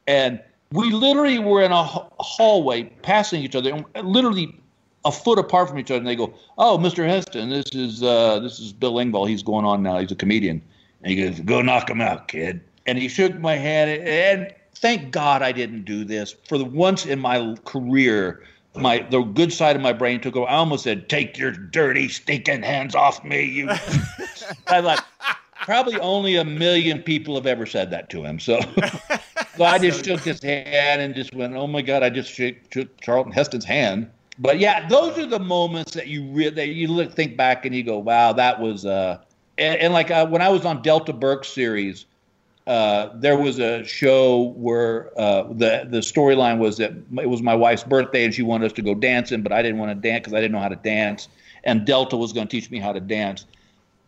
and we literally were in a hallway passing each other, literally a foot apart from each other, and they go, "Oh, Mr. Heston, this is uh, this is Bill Engvall. He's going on now. He's a comedian." And he goes, "Go knock him out, kid." And he shook my hand, and thank God I didn't do this. For the once in my career, my the good side of my brain took over. I almost said, "Take your dirty, stinking hands off me!" You. [laughs] I thought probably only a million people have ever said that to him. So, [laughs] so I just shook his hand and just went, "Oh my God!" I just shook, shook Charlton Heston's hand. But yeah, those are the moments that you re- that you look think back and you go, "Wow, that was." Uh, and, and like uh, when I was on Delta Burke series, uh, there was a show where uh, the the storyline was that it was my wife's birthday and she wanted us to go dancing, but I didn't want to dance because I didn't know how to dance, and Delta was going to teach me how to dance.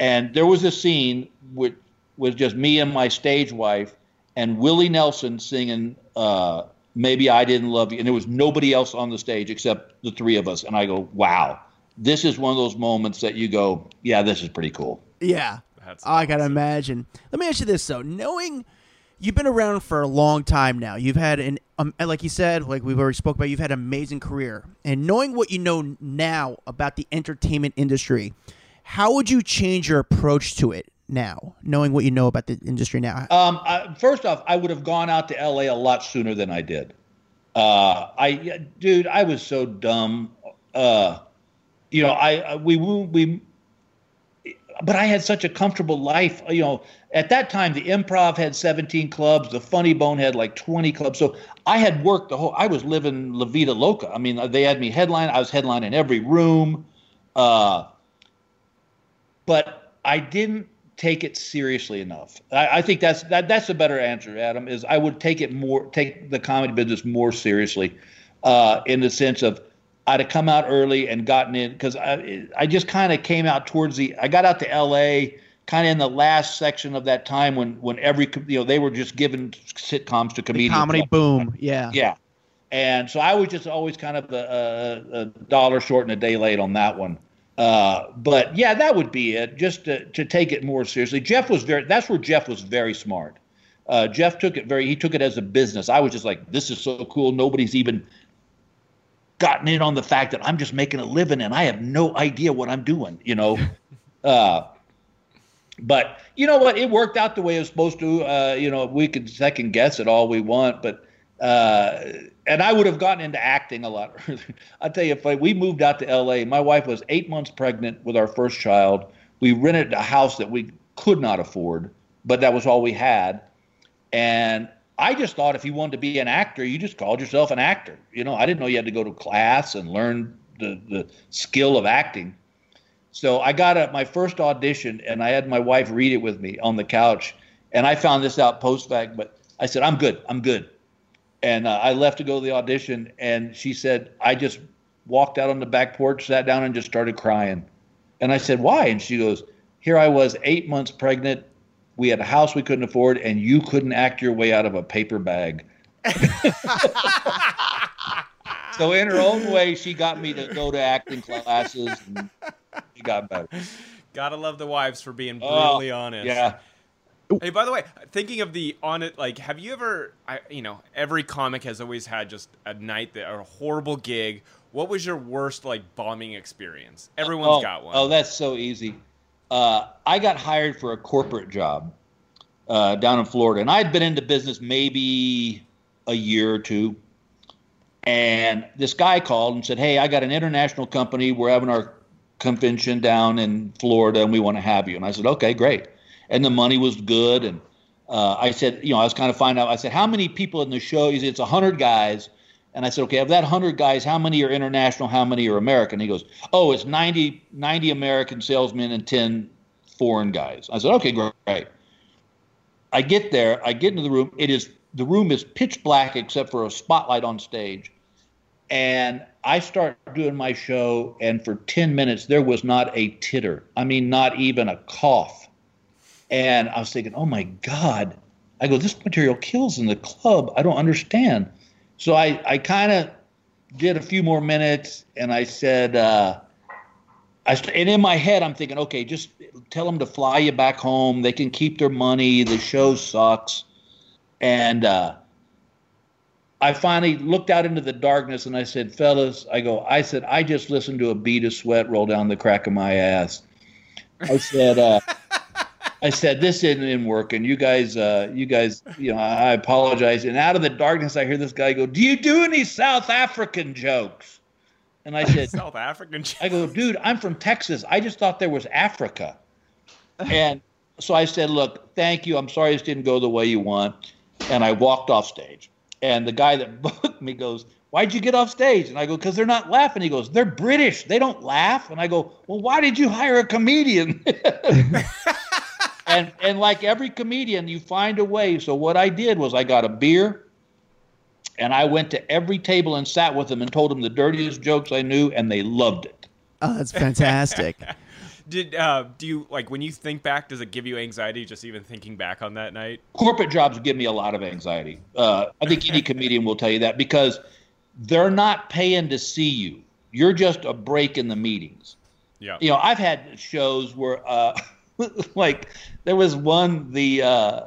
And there was a scene which was just me and my stage wife and Willie Nelson singing uh, "Maybe I Didn't Love You," and there was nobody else on the stage except the three of us. And I go, "Wow, this is one of those moments that you go, yeah, this is pretty cool." Yeah. That's I gotta awesome. imagine. Let me ask you this though: knowing you've been around for a long time now, you've had an um, like you said, like we've already spoke about, you've had an amazing career, and knowing what you know now about the entertainment industry, how would you change your approach to it now, knowing what you know about the industry now? Um, I, first off, I would have gone out to LA a lot sooner than I did. Uh, I, dude, I was so dumb. Uh, you know, I, I we we but I had such a comfortable life. You know, at that time, the improv had 17 clubs, the Funny Bone had like 20 clubs. So I had worked the whole. I was living La Vida Loca. I mean, they had me headline. I was headlining in every room, uh, but I didn't take it seriously enough. I, I, think that's that that's a better answer, Adam. Is I would take it more, take the comedy business more seriously, uh, in the sense of I'd have come out early and gotten in because I I just kind of came out towards the. I got out to L.A. kind of in the last section of that time when when every you know they were just giving sitcoms to comedians. The comedy boom, yeah, yeah. And so I was just always kind of a, a, a dollar short and a day late on that one. Uh, but yeah, that would be it. Just to, to take it more seriously. Jeff was very. That's where Jeff was very smart. Uh, Jeff took it very. He took it as a business. I was just like, this is so cool. Nobody's even gotten in on the fact that I'm just making a living and I have no idea what I'm doing. You know. [laughs] uh, but you know what? It worked out the way it was supposed to. Uh, you know, we could second guess it all we want, but uh, and I would have gotten into acting a lot earlier. [laughs] I tell you, if I, we moved out to L.A., my wife was eight months pregnant with our first child. We rented a house that we could not afford, but that was all we had. And I just thought if you wanted to be an actor, you just called yourself an actor. You know, I didn't know you had to go to class and learn the the skill of acting. So I got a, my first audition, and I had my wife read it with me on the couch. And I found this out post fact, but I said, "I'm good. I'm good." And uh, I left to go to the audition, and she said, I just walked out on the back porch, sat down, and just started crying. And I said, Why? And she goes, Here I was, eight months pregnant. We had a house we couldn't afford, and you couldn't act your way out of a paper bag. [laughs] so, in her own way, she got me to go to acting classes, and she got better. Gotta love the wives for being oh, brutally oh, honest. Yeah. Hey, by the way, thinking of the on it, like, have you ever, I, you know, every comic has always had just a night that a horrible gig. What was your worst like bombing experience? Everyone's oh, got one. Oh, that's so easy. Uh, I got hired for a corporate job uh, down in Florida, and I'd been into business maybe a year or two. And this guy called and said, "Hey, I got an international company. We're having our convention down in Florida, and we want to have you." And I said, "Okay, great." and the money was good. And uh, I said, you know, I was kind of finding out. I said, how many people in the show? He said, it's hundred guys. And I said, okay, of that 100 guys, how many are international? How many are American? He goes, oh, it's 90, 90 American salesmen and 10 foreign guys. I said, okay, great. I get there, I get into the room. It is the room is pitch black except for a spotlight on stage. And I start doing my show, and for 10 minutes, there was not a titter. I mean, not even a cough. And I was thinking, oh my God. I go, this material kills in the club. I don't understand. So I, I kind of did a few more minutes and I said, uh, I, and in my head, I'm thinking, okay, just tell them to fly you back home. They can keep their money. The show sucks. And uh, I finally looked out into the darkness and I said, fellas, I go, I said, I just listened to a bead of sweat roll down the crack of my ass. I said, uh, [laughs] I said, "This isn't working. You guys, uh, you guys, you know, I apologize." And out of the darkness, I hear this guy go, "Do you do any South African jokes?" And I [laughs] said, "South African." Jokes. I go, "Dude, I'm from Texas. I just thought there was Africa." And so I said, "Look, thank you. I'm sorry this didn't go the way you want." And I walked off stage. And the guy that [laughs] booked me goes, Why'd you get off stage? And I go, Because they're not laughing. He goes, They're British. They don't laugh. And I go, Well, why did you hire a comedian? [laughs] and and like every comedian, you find a way. So what I did was I got a beer, and I went to every table and sat with them and told them the dirtiest jokes I knew, and they loved it. Oh, that's fantastic. [laughs] Did uh, do you like when you think back? Does it give you anxiety just even thinking back on that night? Corporate jobs give me a lot of anxiety. Uh, I think any comedian will tell you that because they're not paying to see you. You're just a break in the meetings. Yeah. You know, I've had shows where. Uh, [laughs] [laughs] like there was one the uh,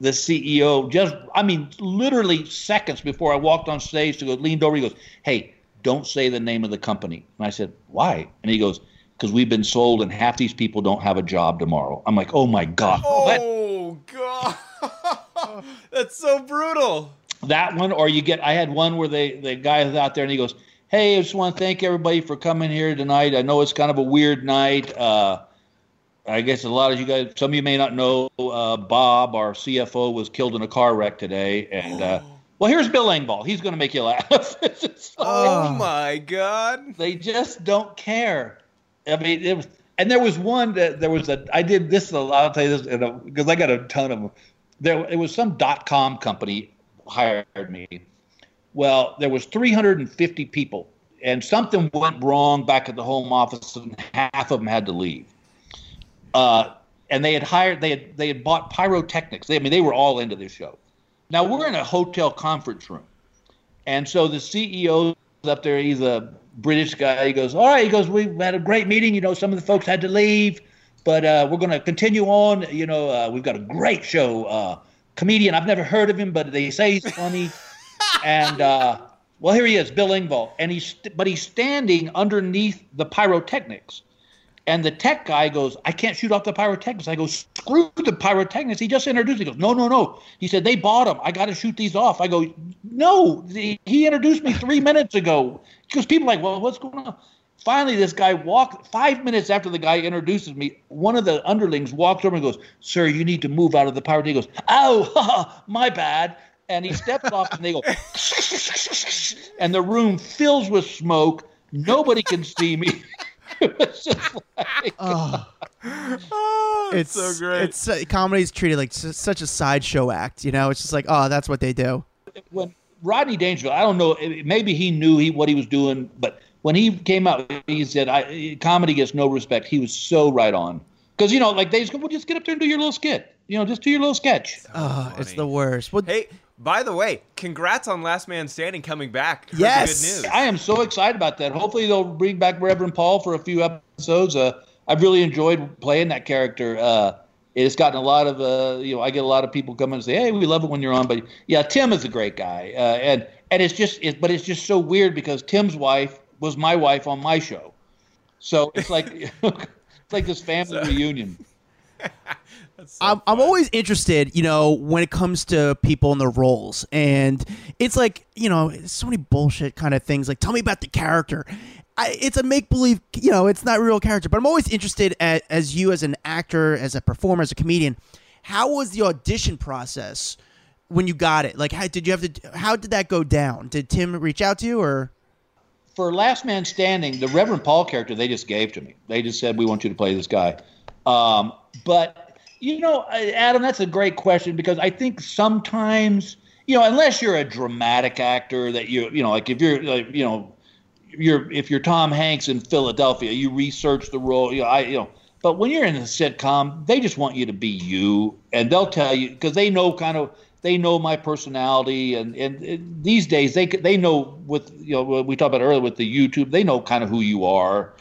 the CEO just I mean literally seconds before I walked on stage to go leaned over he goes hey don't say the name of the company. And I said why? And he goes because we've been sold and half these people don't have a job tomorrow. I'm like oh my god oh god. [laughs] That's so brutal. That one or you get I had one where they the guy is out there and he goes hey I just want to thank everybody for coming here tonight. I know it's kind of a weird night. Uh, I guess a lot of you guys, some of you may not know, uh, Bob, our CFO, was killed in a car wreck today. And, uh, [gasps] well, here's Bill Engvall. He's going to make you laugh. [laughs] Like- Oh my god. they just don't care. I mean, it was, and there was one that there was a. I did this. I'll tell you this because I got a ton of them. There, it was some dot com company hired me. Well, there was 350 people, and something went wrong back at the home office, and half of them had to leave. Uh, and they had hired, they had they had bought pyrotechnics. They, I mean, they were all into this show. Now we're in a hotel conference room, and so the CEO is up there. He's a British guy. He goes, "All right." He goes, "We had a great meeting. You know, some of the folks had to leave, but uh, we're going to continue on. You know, uh, we've got a great show. Uh, comedian. I've never heard of him, but they say he's funny. [laughs] and uh, well, here he is, Bill Engvall, and he's st- but he's standing underneath the pyrotechnics. And the tech guy goes, I can't shoot off the pyrotechnics. I go, screw the pyrotechnics. He just introduced. He goes, no, no, no. He said they bought them. I got to shoot these off. I go, no. He introduced me three [laughs] minutes ago. Because people like, well, what's going on? Finally, this guy walked. Five minutes after the guy introduces me, one of the underlings walks over and goes, "Sir, you need to move out of the pyrotechnics." He goes, "Oh, [laughs] my bad." And he steps off, and they go, [laughs] and the room fills with smoke. Nobody can see me. It was just like, [laughs] Oh, Oh, it's so great. It's uh, comedy's treated like s- such a sideshow act. You know, it's just like, oh, that's what they do. when Rodney Dangerfield, I don't know, maybe he knew he what he was doing, but when he came out, he said, "I comedy gets no respect." He was so right on because you know, like they just go, "Well, just get up there and do your little skit." You know, just do your little sketch. Oh, it's the worst. Well, Hey, by the way, congrats on Last Man Standing coming back. Heard Yes. Good news. I am so excited about that. Hopefully, they'll bring back Reverend Paul for a few episodes. Uh, I've really enjoyed playing that character. Uh, it's gotten a lot of, uh, you know, I get a lot of people come and say, "Hey, we love it when you're on." But yeah, Tim is a great guy, uh, and and it's just, it, but it's just so weird because Tim's wife was my wife on my show, so it's like [laughs] it's like this family reunion. [laughs] That's so I'm, I'm always interested, you know, when it comes to people and their roles. And it's like, you know, so many bullshit kind of things. Like, tell me about the character. I, it's a make believe, you know, it's not real character. But I'm always interested at, as you, as an actor, as a performer, as a comedian. How was the audition process when you got it? Like, how did you have to? How did that go down? Did Tim reach out to you, or? for Last Man Standing, the Reverend Paul character they just gave to me. They just said we want you to play this guy. Um, but you know, uh, Adam, that's a great question because I think sometimes you know, unless you're a dramatic actor that you you know, like if you're like, you know, you're if you're Tom Hanks in Philadelphia, you research the role. You know, I you know. But when you're in a sitcom, they just want you to be you, and they'll tell you because they know kind of they know my personality, and, and and these days they they know with you know we talked about earlier with the YouTube, they know kind of who you are.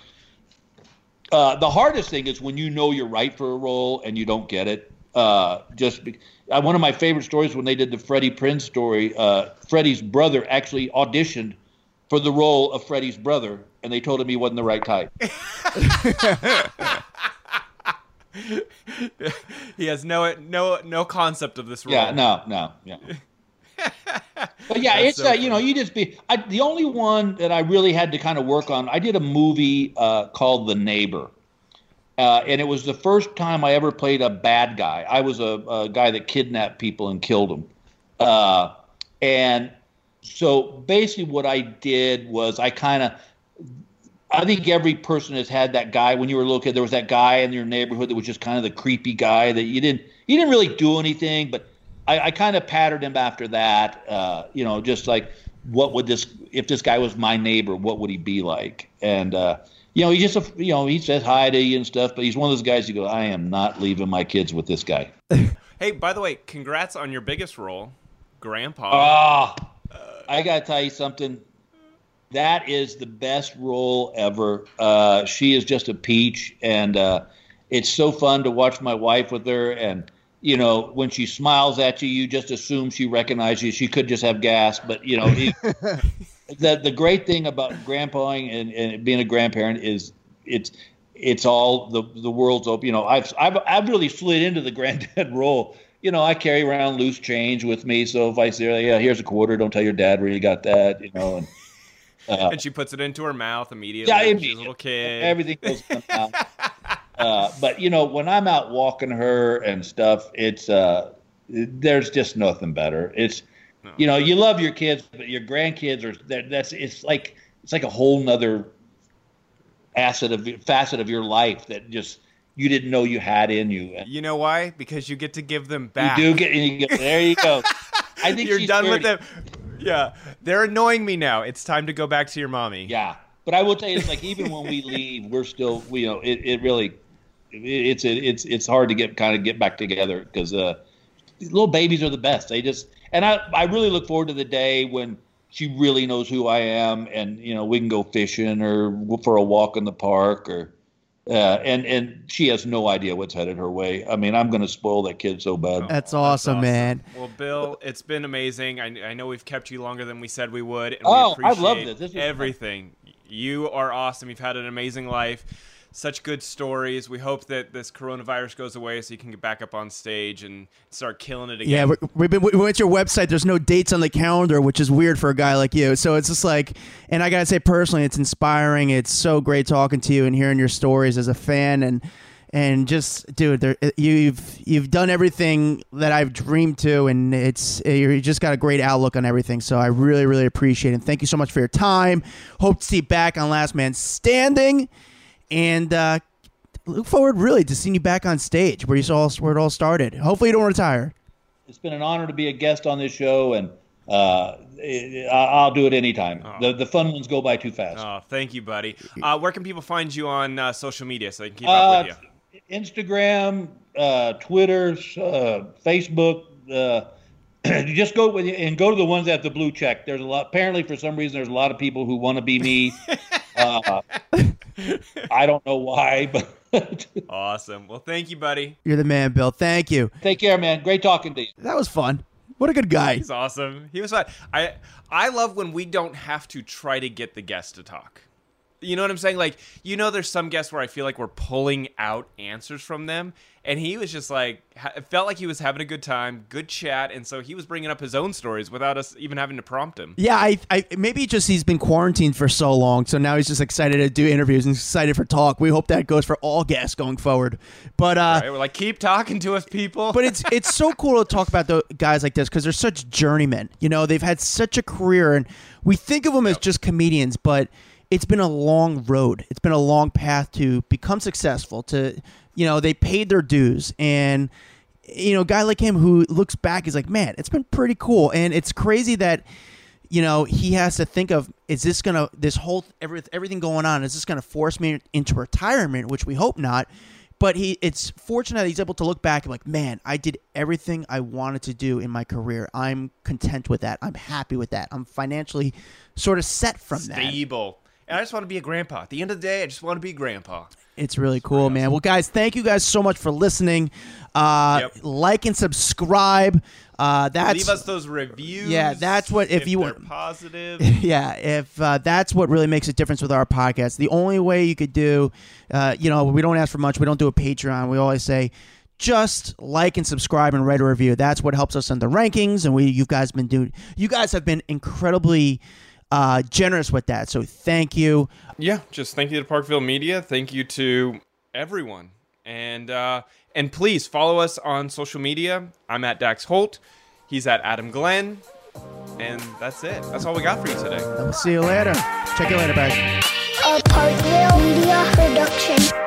Uh, the hardest thing is when you know you're right for a role and you don't get it. Uh, just be, uh, one of my favorite stories when they did the Freddie Prinze story. Uh, Freddie's brother actually auditioned for the role of Freddie's brother, and they told him he wasn't the right type. [laughs] he has no no no concept of this role. Yeah, no, no, yeah. But yeah, That's it's so uh, you know you just be I, the only one that I really had to kind of work on. I did a movie uh, called The Neighbor, uh, and it was the first time I ever played a bad guy. I was a, a guy that kidnapped people and killed them, uh, and so basically what I did was I kind of. I think every person has had that guy when you were a little kid. There was that guy in your neighborhood that was just kind of the creepy guy that you didn't you didn't really do anything, but I, I kind of patterned him after that. Uh, you know, just like what would this if this guy was my neighbor, what would he be like? And uh, you know, he just a, you know he says hi to you and stuff, but he's one of those guys you go, I am not leaving my kids with this guy. [laughs] Hey, by the way, congrats on your biggest role, Grandpa. Ah, I gotta tell you something. That is the best role ever. Uh, she is just a peach, and uh, it's so fun to watch my wife with her. And you know, when she smiles at you, you just assume she recognizes you. She could just have gas, but you know, [laughs] the the great thing about grandpaing and, and being a grandparent is it's it's all the the world's open. You know, I've I've I've really slid into the [laughs] granddad role. You know, I carry around loose change with me, so if I say, "Yeah, here's a quarter," don't tell your dad where you got that. You know, and [laughs] uh, and she puts it into her mouth immediately. yeah, it- she's a little kid. everything goes in the mouth. Uh, but you know, when I'm out walking her and stuff, it's uh, there's just nothing better. It's you know, you love your kids, but your grandkids are that, that's it's like it's like a whole nother asset of facet of your life that just you didn't know you had in you. You know why? Because you get to give them back. You do get. You get there you go. [laughs] I think you're done 30. with them. Yeah, they're annoying me now. It's time to go back to your mommy. Yeah, but I will tell you, it's like even when we leave, we're still, you know, it, it really, it's it's it's hard to get kind of get back together because uh, little babies are the best. They just, and I I really look forward to the day when she really knows who I am, and you know we can go fishing or for a walk in the park or uh, and and she has no idea what's headed her way. I mean, I'm going to spoil that kid so bad. That's awesome, that's awesome, man. Well, Bill, it's been amazing. I, I know we've kept you longer than we said we would. And oh, we I love this. this everything. Fun. You are awesome. You've had an amazing life such good stories. We hope that this coronavirus goes away so you can get back up on stage and start killing it again. Yeah, we been, we went to your website. There's no dates on the calendar, which is weird for a guy like you. So it's just like, and I gotta say personally, it's inspiring. It's so great talking to you and hearing your stories as a fan and and just dude there, you've you've done everything that I've dreamed to and it's eh, you just got a great outlook on everything so I really really appreciate it thank you so much for your time hope to see you back on Last Man Standing and uh, look forward really to seeing you back on stage where you saw where it all started. Hopefully, you don't retire. It's been an honor to be a guest on this show, and uh, I'll do it anytime. Oh. The the fun ones go by too fast. Oh, thank you, buddy. Uh, where can people find you on uh, social media so they can keep up with uh, you? Instagram, uh, Twitter, uh, Facebook. [clears throat] you just go with and go to the ones that have the blue check. There's a lot. Apparently, for some reason, there's a lot of people who want to be me. [laughs] Uh, I don't know why, [laughs] but awesome. Well, thank you, buddy. You're the man, Bill. Thank you. Take care, man. Great talking to you. That was fun. What a good guy. He's awesome. He was fun. I I love when we don't have to try to get the guest to talk. You know what I'm saying? Like, you know, there's some guests where I feel like we're pulling out answers from them, and he was just like, it felt like he was having a good time, good chat, and so he was bringing up his own stories without us even having to prompt him. Yeah, I, I maybe just he's been quarantined for so long, so now he's just excited to do interviews and excited for talk. We hope that goes for all guests going forward. But uh, right, we're like, keep talking to us, people. but it's [laughs] it's so cool to talk about the guys like this because they're such journeymen. You know, they've had such a career, and we think of them yep. as just comedians, but it's been a long road. It's been a long path to become successful. To you know, they paid their dues, and you know, a guy like him who looks back is like, man, it's been pretty cool, and it's crazy that you know he has to think of is this gonna this whole every, everything going on is this gonna force me into retirement, which we hope not. But he, it's fortunate that he's able to look back and like, man, I did everything I wanted to do in my career. I'm content with that. I'm happy with that. I'm financially sort of set from Stable. that. Stable and I just want to be a grandpa. At the end of the day, I just want to be grandpa. It's really cool, man. Well, guys, thank you guys so much for listening. Uh, yep. Like and subscribe. Uh, that's leave us those reviews. Yeah, that's what if, if you want positive. [laughs] Yeah, if uh, that's what really makes a difference with our podcast. The only way you could do, uh, you know, we don't ask for much. We don't do a Patreon. We always say just like and subscribe and write a review. That's what helps us in the rankings. And we, you guys been doing. You guys have been incredibly uh, generous with that. So thank you. Yeah, just thank you to Parkville Media. Thank you to everyone. And uh, and please follow us on social media. I'm at Dax Holt. He's at Adam Glenn. And that's it. That's all we got for you today. We'll see you later. Check you later, guys. A Parkville Media Production.